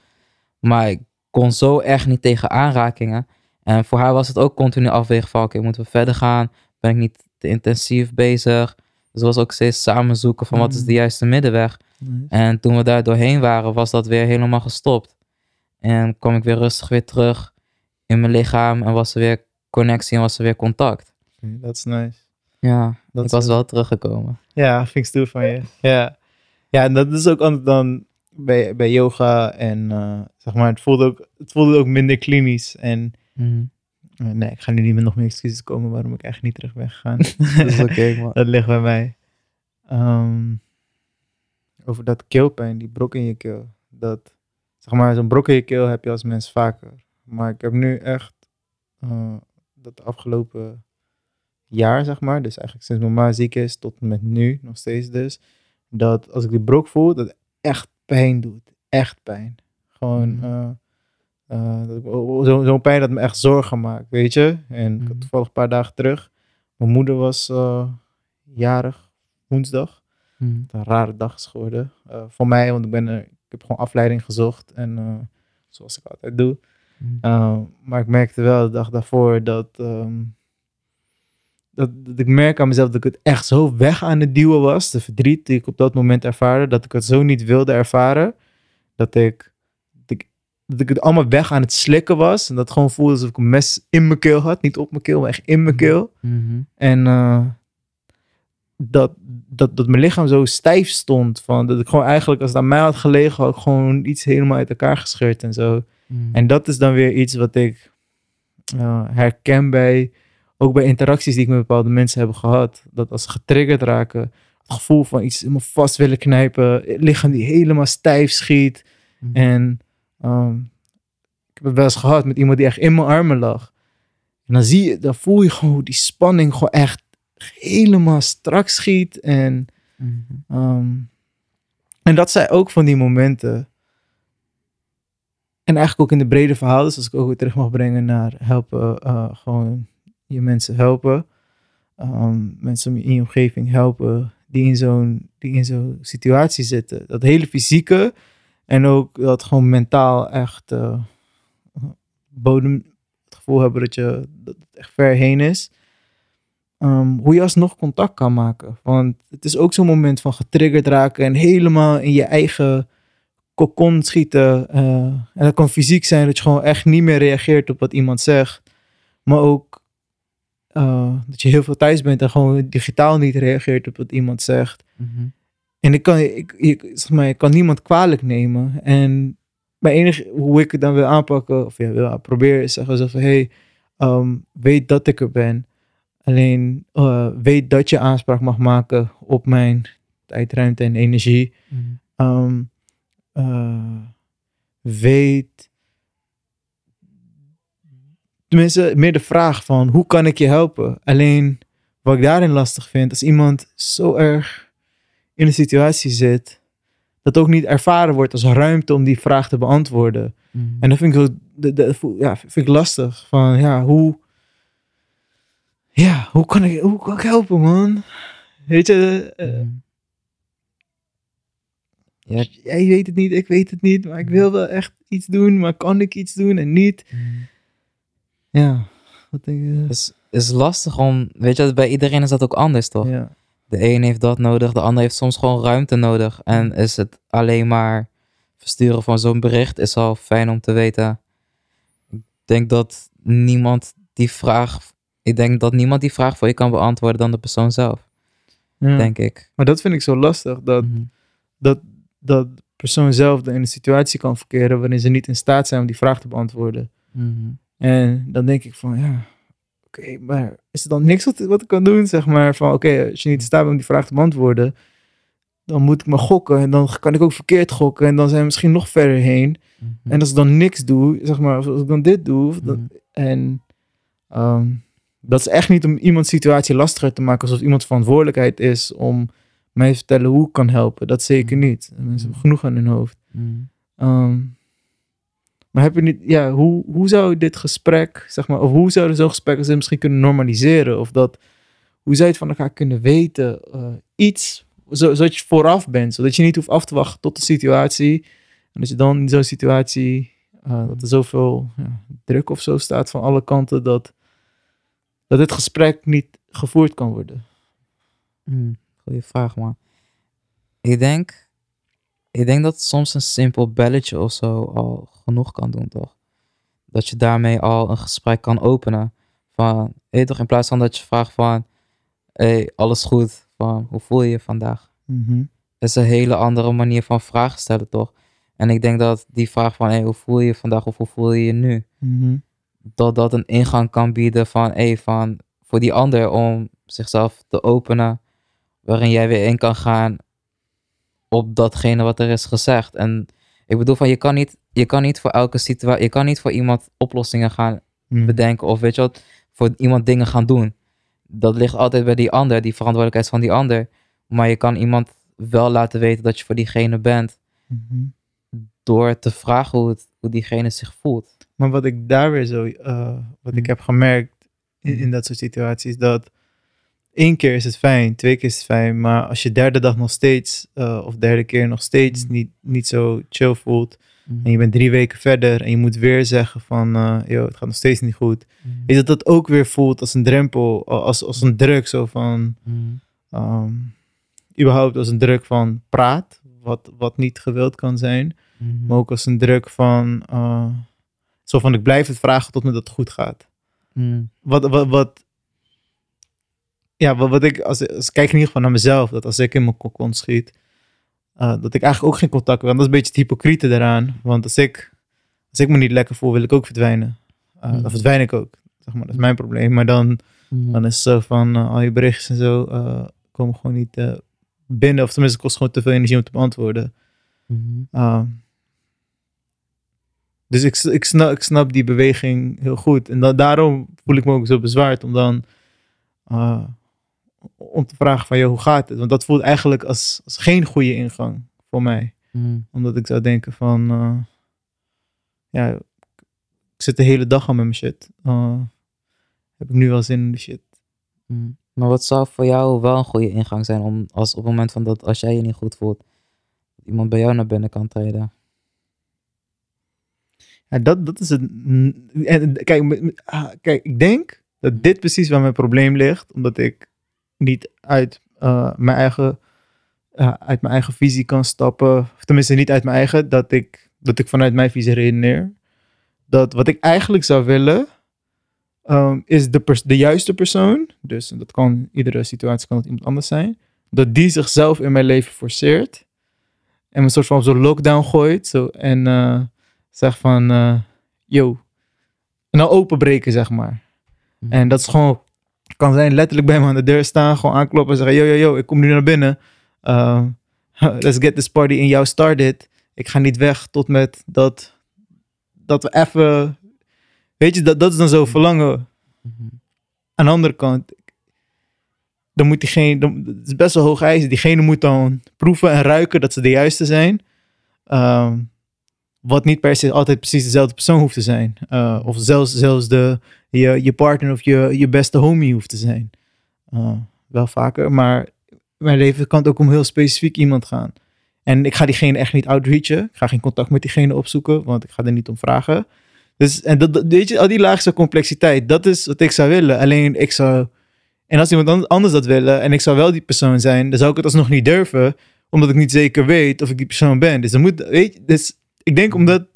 Maar ik kon zo erg niet tegen aanrakingen. En voor haar was het ook continu afwegen van... Oké, moeten we verder gaan? Ben ik niet te intensief bezig? Dus was ook steeds samen zoeken van wat is de Mm. juiste middenweg. En toen we daar doorheen waren, was dat weer helemaal gestopt. En kwam ik weer rustig weer terug in mijn lichaam. En was er weer connectie en was er weer contact. Dat is nice. Ja, Dat ik was wel- teruggekomen. Ja, vind ik stoer van je. Ja. ja, en dat is ook anders dan bij, bij yoga. En eh, zeg maar, het voelde, ook, het voelde ook minder klinisch. En Mhm. eh, nee, ik ga nu niet met nog meer excuses komen waarom ik eigenlijk niet terug ben gegaan. *laughs* Dat is oké, *laughs* man. dat ligt bij mij. Ehm, over dat keelpijn, die brok in je keel. Dat, zeg maar, zo'n brok in je keel heb je als mens vaker. Maar ik heb nu echt eh, dat afgelopen jaar, zeg maar, dus eigenlijk sinds mijn ma ziek is tot en met nu, nog steeds dus, dat als ik die brok voel, dat het echt pijn doet. Echt pijn. Gewoon, Mhm. eh, eh, ik- zo- zo'n pijn dat me echt zorgen maakt, weet je. En ik Mhm. had toevallig een paar dagen terug, mijn moeder was eh, jarig, woensdag. Mhm. Een rare dag is geworden. voor mij, want ik, ben, er- ik heb gewoon afleiding gezocht. En zoals ik altijd doe. Uh, maar ik merkte wel de dag daarvoor dat, ehm, dat, dat ik merk aan mezelf dat ik het echt zo weg aan het duwen was. De verdriet die ik op dat moment ervaarde, dat ik het zo niet wilde ervaren. Dat ik, dat ik, dat ik het allemaal weg aan het slikken was. En dat gewoon voelde alsof ik een mes in mijn keel had. Niet op mijn keel, maar echt in mijn keel. Mhm. En eh, dat, dat, dat mijn lichaam zo stijf stond. Van, dat ik gewoon eigenlijk, als het aan mij had gelegen, had ik gewoon iets helemaal uit elkaar gescheurd en zo. Mhm. En dat is dan weer iets wat ik eh, herken bij, ook bij interacties die ik met bepaalde mensen heb gehad. Dat als ze getriggerd raken, het gevoel van iets helemaal vast willen knijpen, het lichaam die helemaal stijf schiet. Mhm. En ehm, ik heb het wel eens gehad met iemand die echt in mijn armen lag. En dan zie je, dan voel je gewoon hoe die spanning gewoon echt helemaal strak schiet. En Mhm. Ehm, En dat zijn ook van die momenten. En eigenlijk ook in de brede verhaal, dus als ik ook weer terug mag brengen naar helpen, uh, gewoon je mensen helpen. Um, mensen in je omgeving helpen die in zo'n zo'n situatie zitten. Dat hele fysieke en ook dat gewoon mentaal echt uh, bodem, het gevoel hebben dat je dat het echt ver heen is. Um, hoe je alsnog contact kan maken. Want het is ook zo'n moment van getriggerd raken en helemaal in je eigen kokon schieten. Uh, en dat kan fysiek zijn dat je gewoon echt niet meer reageert op wat iemand zegt. Maar ook uh, dat je heel veel thuis bent en gewoon digitaal niet reageert op wat iemand zegt. Mm -hmm. En ik kan, ik, ik, zeg maar, ik kan niemand kwalijk nemen. En mijn enige, hoe ik het dan wil aanpakken, of ja, wil proberen, is zeggen zo van, hey, um, weet dat ik er ben. Alleen uh, weet dat je aanspraak mag maken op mijn tijd, ruimte en energie. Mm. Um, uh, weet. Tenminste, meer de vraag van hoe kan ik je helpen? Alleen wat ik daarin lastig vind, als iemand zo erg in een situatie zit, dat ook niet ervaren wordt als ruimte om die vraag te beantwoorden. Mm. En dat vind ik, zo, ja, vind ik lastig. Van ja, hoe ja, hoe kan ik, hoe kan ik helpen, man? Weet je, uh, ja. jij weet het niet, ik weet het niet, maar ik wil wel echt iets doen, maar kan ik iets doen en niet? Mm. Ja, wat denk je? Het is, is lastig om, weet je, bij iedereen is dat ook anders, toch? Ja. De een heeft dat nodig, de ander heeft soms gewoon ruimte nodig. En is het alleen maar versturen van zo'n bericht, is al fijn om te weten. Ik denk dat niemand die vraag ik denk dat niemand die vraag voor je kan beantwoorden dan de persoon zelf. Denk ik. Maar dat vind ik zo lastig. Dat, mm dat, dat persoon zelf in een situatie kan verkeren waarin ze niet in staat zijn om die vraag te beantwoorden. Mhm. En dan denk ik van ja, oké, maar is er dan niks wat, wat ik kan doen? Zeg maar van oké, als je niet in staat bent om die vraag te beantwoorden, dan moet ik maar gokken. En dan kan ik ook verkeerd gokken. En dan zijn we misschien nog verder heen. Mhm. En als ik dan niks doe, zeg maar, als ik dan dit doe, dan, mhm. en um, dat is echt niet om iemands situatie lastiger te maken, alsof iemand verantwoordelijkheid is om mij te vertellen hoe ik kan helpen. Dat zeker mm. niet. Mensen hebben genoeg aan hun hoofd. Mm. Ehm, maar heb je niet, ja, hoe, hoe zou dit gesprek, zeg maar, of hoe zouden zo'n gesprekken misschien kunnen normaliseren? Of dat, hoe zou je het van elkaar kunnen weten? Uh, iets, zodat je vooraf bent, zodat je niet hoeft af te wachten tot de situatie. En dat je dan in zo'n situatie, uh, dat er zoveel druk of zo staat van alle kanten, dat dat dit gesprek niet gevoerd kan worden? Hmm, goeie vraag, man. Ik denk, ik denk dat soms een simpel belletje of zo al genoeg kan doen, toch? Dat je daarmee al een gesprek kan openen. Van, hey, toch, in plaats van dat je vraagt van, hey, alles goed? Van, hoe voel je je vandaag? Mm Dat is een hele andere manier van vragen stellen, toch? En ik denk dat die vraag van, hey, hoe voel je je vandaag of hoe voel je je nu? Mm dat dat een ingang kan bieden van, hey, van voor die ander om zichzelf te openen, waarin jij weer in kan gaan op datgene wat er is gezegd. En ik bedoel van, je kan niet, je kan niet voor elke situatie, je kan niet voor iemand oplossingen gaan hmm. bedenken of weet je wat, voor iemand dingen gaan doen. Dat ligt altijd bij die ander, die verantwoordelijkheid van die ander. Maar je kan iemand wel laten weten dat je voor diegene bent. Mhm. Door te vragen hoe, het, hoe diegene zich voelt. Maar wat ik daar weer zo, uh, wat ik mhm. heb gemerkt in, in, dat soort situaties, dat één keer is het fijn, twee keer is het fijn, maar als je derde dag nog steeds, uh, of derde keer nog steeds mhm. niet, niet zo chill voelt, en je bent drie weken verder en je moet weer zeggen van, uh, yo, het gaat nog steeds niet goed, is dat dat ook weer voelt als een drempel, als, als een druk, zo van, um, überhaupt als een druk van praat, wat, wat niet gewild kan zijn, maar ook als een druk van zo van, ik blijf het vragen tot me dat het goed gaat. Wat, wat, wat, ja, wat, wat ik, als, als ik kijk in ieder geval naar mezelf, dat als ik in mijn kokon schiet, uh, dat ik eigenlijk ook geen contact wil. En dat is een beetje het hypocriete daaraan. Want als ik, als ik me niet lekker voel, wil ik ook verdwijnen. Uh, Dan verdwijn ik ook. Zeg maar, dat is mijn probleem. Maar dan, hmm. dan is het zo van, uh, al je berichtjes en zo komen gewoon niet binnen. Of tenminste, het kost gewoon te veel energie om te beantwoorden. Mm dus ik, ik, snap, ik snap die beweging heel goed. En daarom voel ik me ook zo bezwaard om dan om te vragen van, joh, hoe gaat het? Want dat voelt eigenlijk als, als geen goede ingang voor mij. Mhm. Omdat ik zou denken van, eh, ja, ik zit de hele dag aan met mijn shit. Eh, heb ik nu wel zin in de shit? Mhm. Maar wat zou voor jou wel een goede ingang zijn om als op het moment van dat als jij je niet goed voelt, iemand bij jou naar binnen kan treden? Ja, dat, dat is het. En, kijk, ah, kijk, ik denk dat dit precies waar mijn probleem ligt. Omdat ik niet uit, eh, mijn, eigen, eh, uit mijn eigen visie kan stappen. Of tenminste, niet uit mijn eigen. Dat ik, dat ik vanuit mijn visie redeneer. Dat wat ik eigenlijk zou willen. ehm, is de, pers- de juiste persoon. Dus dat kan iedere situatie kan het iemand anders zijn. Dat die zichzelf in mijn leven forceert. En me een soort van op zo'n lockdown gooit. Zo, en eh, zeg van, yo. En dan openbreken, zeg maar. Mhm. En dat is gewoon, kan zijn letterlijk bij me aan de deur staan, gewoon aankloppen en zeggen, yo, yo, yo, ik kom nu naar binnen. Uh, *laughs* let's get this party in jou started. Ik ga niet weg tot met dat, dat we even, weet je, dat, dat is dan zo verlangen. Mhm. Aan de andere kant, dan moet diegene, dan, het is best wel hoog eisen. Diegene moet dan proeven en ruiken dat ze de juiste zijn. Ehm, wat niet per se altijd precies dezelfde persoon hoeft te zijn. Uh, of zelfs, zelfs de, je, je partner of je, je beste homie hoeft te zijn. Uh, wel vaker, maar mijn leven kan het ook om heel specifiek iemand gaan. En ik ga diegene echt niet outreachen. Ik ga geen contact met diegene opzoeken, want ik ga er niet om vragen. Dus, en dat, weet je, al die laagste complexiteit, dat is wat ik zou willen. Alleen ik zou, en als iemand an- anders dat willen en ik zou wel die persoon zijn, dan zou ik het alsnog niet durven, omdat ik niet zeker weet of ik die persoon ben. Dus dan moet, weet je, dus ik denk omdat,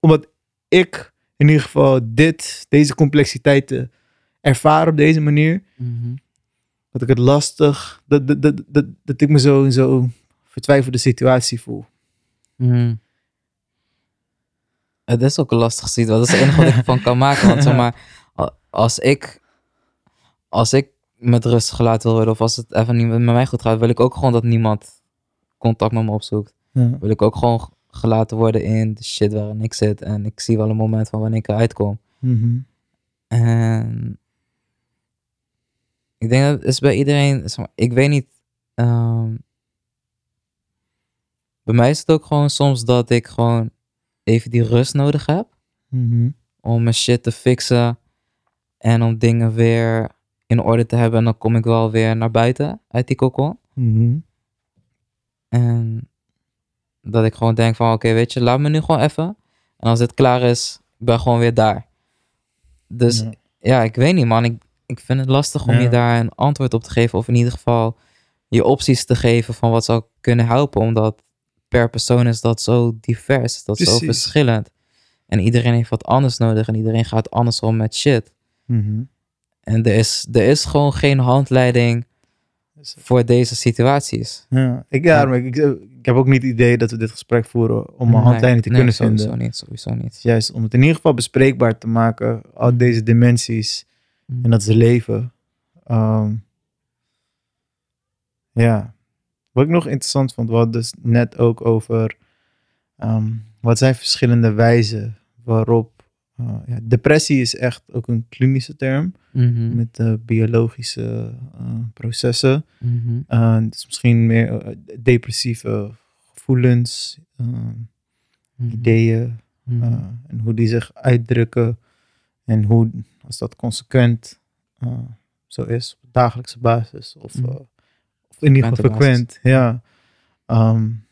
omdat ik in ieder geval dit, deze complexiteiten ervaar op deze manier, Mhm. dat ik het lastig, dat, dat, dat, dat, dat ik me zo in zo'n vertwijfelde situatie voel. Mhm. Het is ook een lastige situatie. Dat is het enige wat ik ervan kan maken. Want zeg *laughs* maar, a- als ik, als ik met rust gelaten wil worden, of als het even niet met mij goed gaat, wil ik ook gewoon dat niemand contact met me opzoekt. Ja. Wil ik ook gewoon gelaten worden in de shit waarin ik zit. En ik zie wel een moment van wanneer ik eruit kom. Mhm. En ik denk dat het is bij iedereen, zeg maar, ik weet niet. ehm, bij mij is het ook gewoon soms dat ik gewoon even die rust nodig heb Mhm. om mijn shit te fixen en om dingen weer in orde te hebben. En dan kom ik wel weer naar buiten uit die kokon. Mhm. En dat ik gewoon denk van, oké, weet je, laat me nu gewoon even. En als dit klaar is, ik ben gewoon weer daar. Dus Ja. ja, ik weet niet, man. Ik, ik vind het lastig om Ja. je daar een antwoord op te geven. Of in ieder geval je opties te geven van wat zou kunnen helpen. Omdat per persoon is dat zo divers. Dat is zo verschillend. En iedereen heeft wat anders nodig. En iedereen gaat anders om met shit. Mhm. En er is, er is gewoon geen handleiding voor deze situaties. Ja, ik, ja, maar ik, ik heb ook niet het idee dat we dit gesprek voeren om een Nee, handleiding te nee, kunnen sowieso vinden. niet, sowieso niet. Juist om het in ieder geval bespreekbaar te maken, al deze dimensies. Mm. En dat is leven. Ehm, ja. Wat ik nog interessant vond, we hadden dus net ook over ehm, wat zijn verschillende wijzen waarop. Eh, ja, depressie is echt ook een klinische term Mhm, met eh, biologische eh, processen. mhm, Uh, het is misschien meer depressieve gevoelens, uh, mhm, ideeën uh, en hoe die zich uitdrukken en hoe, als dat consequent uh, zo is op dagelijkse basis of, uh, of in ieder geval frequent, ja, um,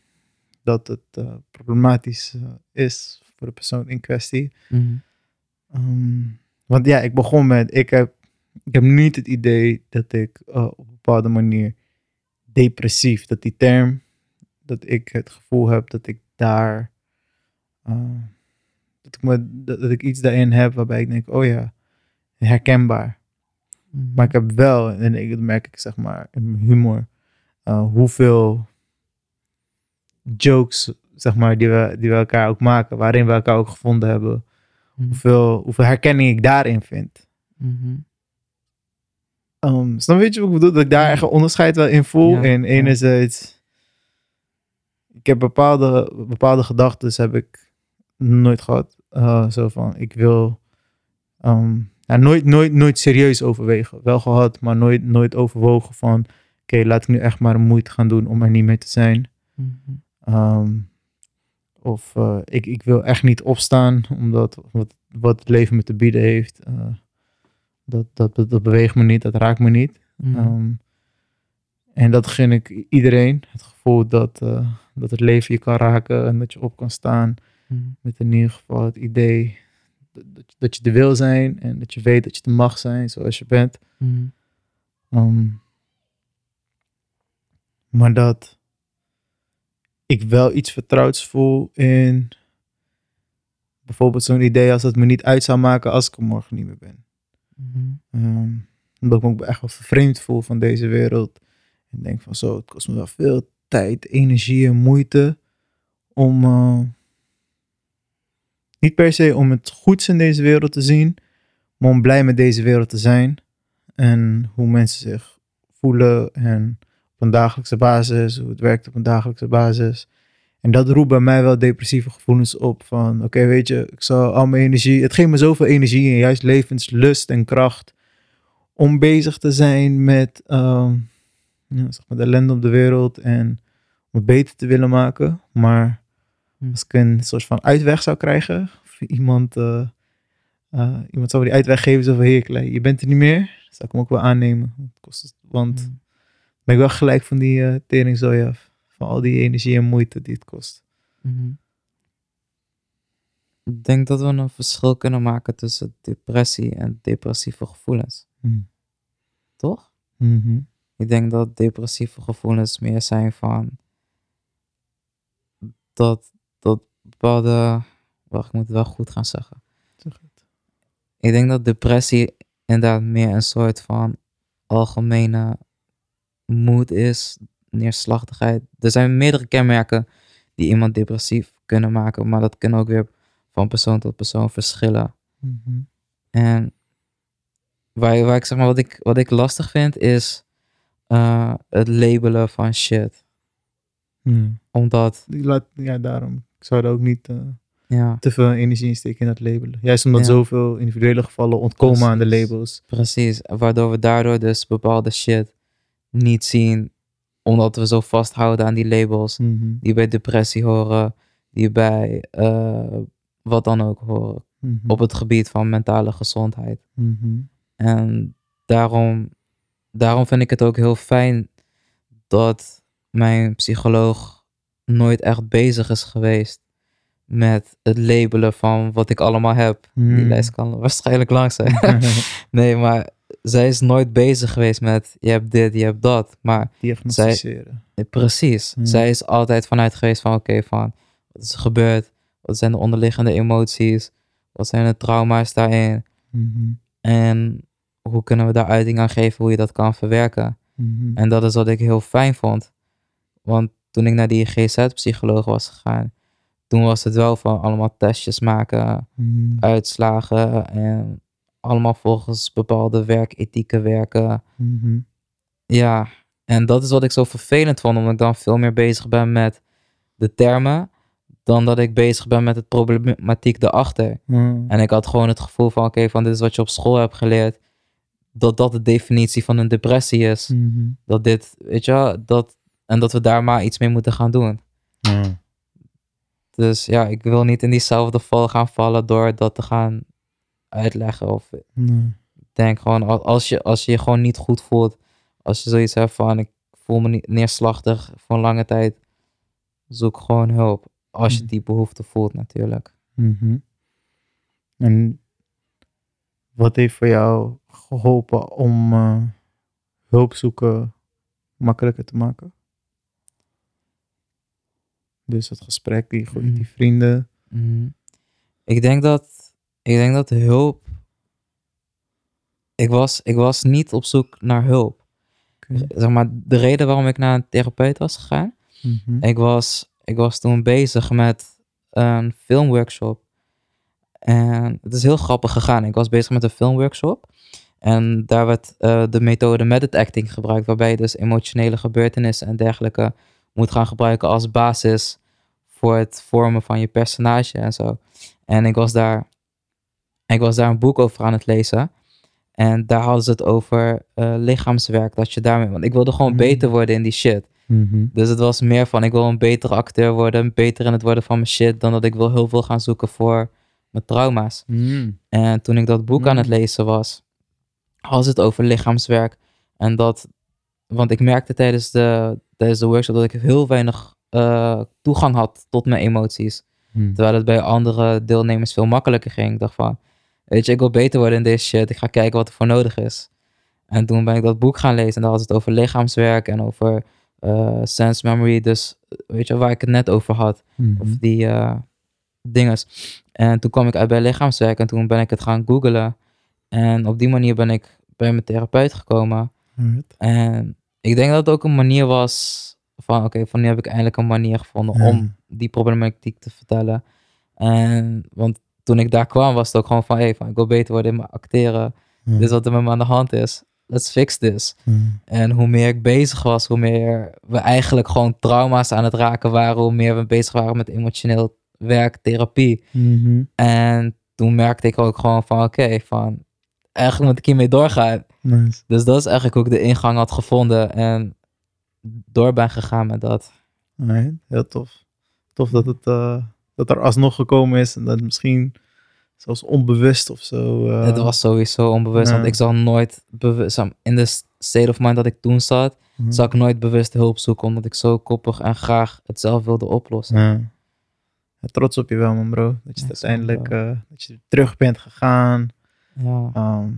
dat het uh, problematisch uh, is voor de persoon in kwestie. Um, want ja, ik begon met, ik heb, ik heb niet het idee dat ik uh, op een bepaalde manier depressief, dat die term, dat ik het gevoel heb dat ik daar, uh, dat, ik me, dat, dat ik iets daarin heb waarbij ik denk, oh ja, herkenbaar. Mhm. Maar ik heb wel, en ik, dat merk ik zeg maar in mijn humor, uh, hoeveel jokes, zeg maar, die we, die we elkaar ook maken, waarin we elkaar ook gevonden hebben Mhm. hoeveel, hoeveel herkenning ik daarin vind. Mhm. Um, snap je wat ik bedoel? Dat ik daar echt een onderscheid wel in voel. Ja, en enerzijds, ik heb bepaalde, bepaalde gedachten heb ik nooit gehad. Uh, zo van, ik wil um, ja, nooit, nooit, nooit serieus overwegen. Wel gehad, maar nooit, nooit overwogen van, oké, laat ik nu echt maar moeite gaan doen om er niet meer te zijn. Ehm, of eh, ik, ik wil echt niet opstaan omdat wat, wat het leven me te bieden heeft, eh, dat, dat, dat, beweegt me niet, dat raakt me niet. Mhm. Ehm, en dat gun ik iedereen. Het gevoel dat, eh, dat het leven je kan raken en dat je op kan staan. Mhm. Met in ieder geval het idee dat, dat, je- er wil zijn en dat je weet dat je er mag zijn zoals je bent. Mhm. Ehm, maar dat ik wel iets vertrouwds voel in bijvoorbeeld zo'n idee als dat me niet uit zou maken als ik er morgen niet meer ben. Ehm, omdat ik me ook echt wel vervreemd voel van deze wereld. En denk van zo, het kost me wel veel tijd, energie en moeite om eh, niet per se om het goeds in deze wereld te zien, maar om blij met deze wereld te zijn. En hoe mensen zich voelen en een dagelijkse basis, hoe het werkt op een dagelijkse basis. En dat roept bij mij wel depressieve gevoelens op van, oké, weet je, ik zal al mijn energie, het geeft me zoveel energie en juist levenslust en kracht om bezig te zijn met ehm, ja, zeg maar de ellende op de wereld en om het beter te willen maken. Maar Hm. als ik een soort van uitweg zou krijgen, of iemand, eh, eh, iemand zou die uitweg geven, zo van, Klei, je bent er niet meer, zou ik hem ook wel aannemen. Want Mhm. Ben ik wel gelijk van die uh, teringzooi af. Van al die energie en moeite die het kost. Mhm. Ik denk dat we een verschil kunnen maken tussen depressie en depressieve gevoelens. Hmm. Toch? Mhm. Ik denk dat depressieve gevoelens meer zijn van dat, dat bepaalde. Wacht, ik moet het wel goed gaan zeggen. Zeg het. Ik denk dat depressie inderdaad meer een soort van algemene moed is, neerslachtigheid. Er zijn meerdere kenmerken die iemand depressief kunnen maken, maar dat kan ook weer van persoon tot persoon verschillen. Mhm. En waar, waar ik zeg maar, wat ik, wat ik lastig vind is eh, het labelen van shit. Ja. Omdat, laat, ja, daarom. Ik zou er ook niet eh, ja, te veel energie in steken in dat labelen. Juist omdat Ja. zoveel individuele gevallen ontkomen aan de labels. precies. Waardoor we daardoor dus bepaalde shit niet zien, omdat we zo vasthouden aan die labels. Mhm. Die bij depressie horen, die bij eh, wat dan ook horen. Mhm. Op het gebied van mentale gezondheid. Mhm. En daarom, daarom vind ik het ook heel fijn dat mijn psycholoog nooit echt bezig is geweest met het labelen van wat ik allemaal heb. Die lijst kan waarschijnlijk lang zijn. *laughs* nee, maar zij is nooit bezig geweest met je hebt dit, je hebt dat. Maar Diagnosticeren. eh, precies, Hmm. zij is altijd vanuit geweest van oké, van wat is er gebeurd? Wat zijn de onderliggende emoties? Wat zijn de trauma's daarin? Mhm. En hoe kunnen we daar uiting aan geven hoe je dat kan verwerken? Mhm. En dat is wat ik heel fijn vond. Want toen ik naar die GZ-psycholoog was gegaan, toen was het wel van allemaal testjes maken, Mhm. uitslagen en allemaal volgens bepaalde werkethieken werken. Mhm. Ja, en dat is wat ik zo vervelend vond, omdat ik dan veel meer bezig ben met de termen, dan dat ik bezig ben met het problematiek erachter. Mhm. En ik had gewoon het gevoel van, oké, van dit is wat je op school hebt geleerd, dat dat de definitie van een depressie is. Mhm. Dat dit, weet je dat, en dat we daar maar iets mee moeten gaan doen. Dus ja, ik wil niet in diezelfde val gaan vallen door dat te gaan uitleggen. Of Nee. ik denk gewoon, al- als je, als je je gewoon niet goed voelt, als je zoiets hebt van, ik voel me niet neerslachtig voor een lange tijd, zoek gewoon hulp. Als je Mhm. die behoefte voelt natuurlijk. Mhm. En wat heeft voor jou geholpen om eh, hulp zoeken makkelijker te maken? Dus het gesprek, die, die vrienden. Mhm. Ik denk dat, ik denk dat hulp, ik was, ik was niet op zoek naar hulp. Oké. Zeg maar, de reden waarom ik naar een therapeut was gegaan, Mhm. Ik was, ik was toen bezig met een filmworkshop. En het is heel grappig gegaan. Ik was bezig met een filmworkshop. En daar werd eh, de methode method acting gebruikt. Waarbij je dus emotionele gebeurtenissen en dergelijke moet gaan gebruiken als basis voor het vormen van je personage en zo. En ik was daar, ik was daar een boek over aan het lezen. En daar hadden ze het over eh, lichaamswerk. Dat je daarmee. Want ik wilde gewoon Mm. beter worden in die shit. Mhm. Dus het was meer van, ik wil een betere acteur worden, beter in het worden van mijn shit, dan dat ik wil heel veel gaan zoeken voor mijn trauma's. Mm. En toen ik dat boek aan het lezen was, had het over lichaamswerk. En dat, want ik merkte tijdens de, tijdens de workshop dat ik heel weinig eh, toegang had tot mijn emoties. Terwijl het bij andere deelnemers veel makkelijker ging. Ik dacht van, weet je, ik wil beter worden in deze shit. Ik ga kijken wat er voor nodig is. En toen ben ik dat boek gaan lezen. En daar had het over lichaamswerk en over eh, sense memory. Dus weet je, waar ik het net over had. Mhm. Of die eh dinges. En toen kwam ik uit bij lichaamswerk. En toen ben ik het gaan googlen. En op die manier ben ik bij mijn therapeut gekomen. En ik denk dat het ook een manier was van, oké, van nu heb ik eindelijk een manier gevonden Ja. om die problematiek te vertellen. En, want toen ik daar kwam, was het ook gewoon van, hey, van, ik wil beter worden in mijn acteren. Ja. Dit is wat er met me aan de hand is. Let's fix this. Mm. En hoe meer ik bezig was, hoe meer we eigenlijk gewoon trauma's aan het raken waren, hoe meer we bezig waren met emotioneel werk, therapie. Mhm. En toen merkte ik ook gewoon van, oké, van, eigenlijk moet ik hiermee doorgaan. Nice. Dus dat is eigenlijk hoe ik de ingang had gevonden en door ben gegaan met dat. Alright, Heel tof. Tof dat het eh, dat er alsnog gekomen is. En dat misschien zelfs onbewust of zo. eh, het was sowieso onbewust, want ik zal nooit bewust, in de state of mind dat ik toen zat, zal ik nooit bewust hulp zoeken, omdat ik zo koppig en graag het zelf wilde oplossen. Ja. Ja, trots op je wel, man, bro. Dat je uiteindelijk eh, dat je terug bent gegaan. Ja. Ehm,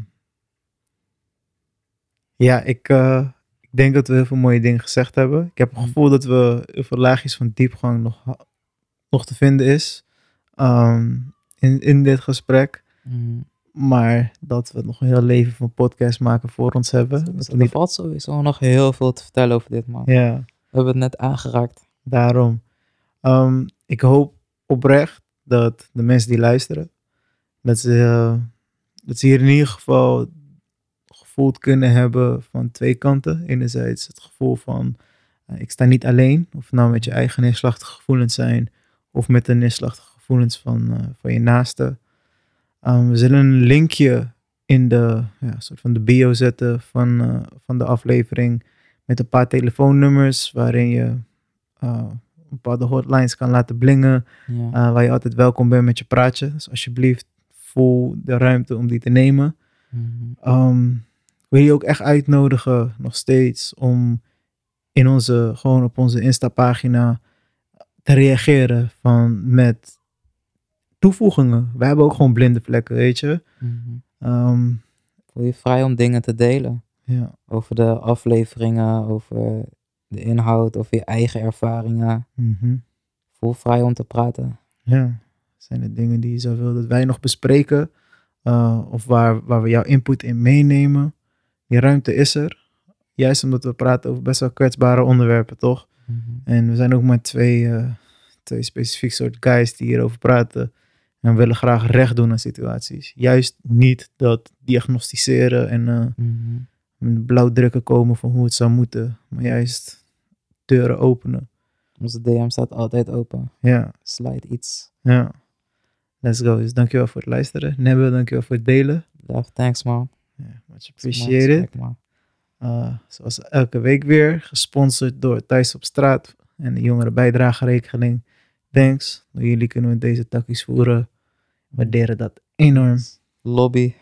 ja, ik, eh, ik denk dat we heel veel mooie dingen gezegd hebben. Ik heb het Mhm. gevoel dat we heel veel laagjes van diepgang nog, nog te vinden is ehm, in, in dit gesprek. Mm. Maar dat we nog een heel leven van podcast maken voor ons hebben. Dat Dus er niet, valt sowieso nog heel veel te vertellen over dit, man. ja, We hebben het net aangeraakt. daarom. Ehm, ik hoop oprecht dat de mensen die luisteren, dat ze, eh, dat ze hier in ieder geval gevoeld kunnen hebben van twee kanten. Enerzijds het gevoel van, eh, ik sta niet alleen. Of nou met je eigen neerslachtige gevoelens zijn, of met de neerslachtige gevoelens van, eh, van je naaste. Ehm, we zullen een linkje in de, ja, soort van de bio zetten van, eh, van de aflevering. Met een paar telefoonnummers waarin je eh, bepaalde hotlines kan laten blingen. Ja. waar je altijd welkom bent met je praatje. Dus alsjeblieft, voel de ruimte om die te nemen. Mhm. Ehm, wil je ook echt uitnodigen, nog steeds, om in onze, gewoon op onze Insta-pagina te reageren van met toevoegingen. We hebben ook gewoon blinde vlekken, weet je. Mhm. Ehm, Voel je vrij om dingen te delen. ja, Over de afleveringen, over de inhoud, over je eigen ervaringen. mhm. Voel vrij om te praten. ja. Zijn er dingen die je zou willen dat wij nog bespreken? Eh, of waar, waar we jouw input in meenemen? Die ruimte is er. Juist omdat we praten over best wel kwetsbare onderwerpen, toch? Mhm. En we zijn ook maar twee, eh, twee specifiek soort guys die hierover praten. En we willen graag recht doen aan situaties. Juist niet dat diagnosticeren en Mhm. met blauwdrukken komen van hoe het zou moeten. Maar juist deuren openen. Onze DM staat altijd open. Ja, Slide iets. ja. Let's go. Dus dankjewel voor het luisteren. Nebbe, dankjewel voor het delen. Love, thanks man. Ja, much appreciated. Uh, zoals elke week weer, gesponsord door Thuis op Straat en de Jongeren Bijdragerekening. Thanks. Door jullie kunnen we deze takkies voeren. Waarderen dat enorm. Lobby.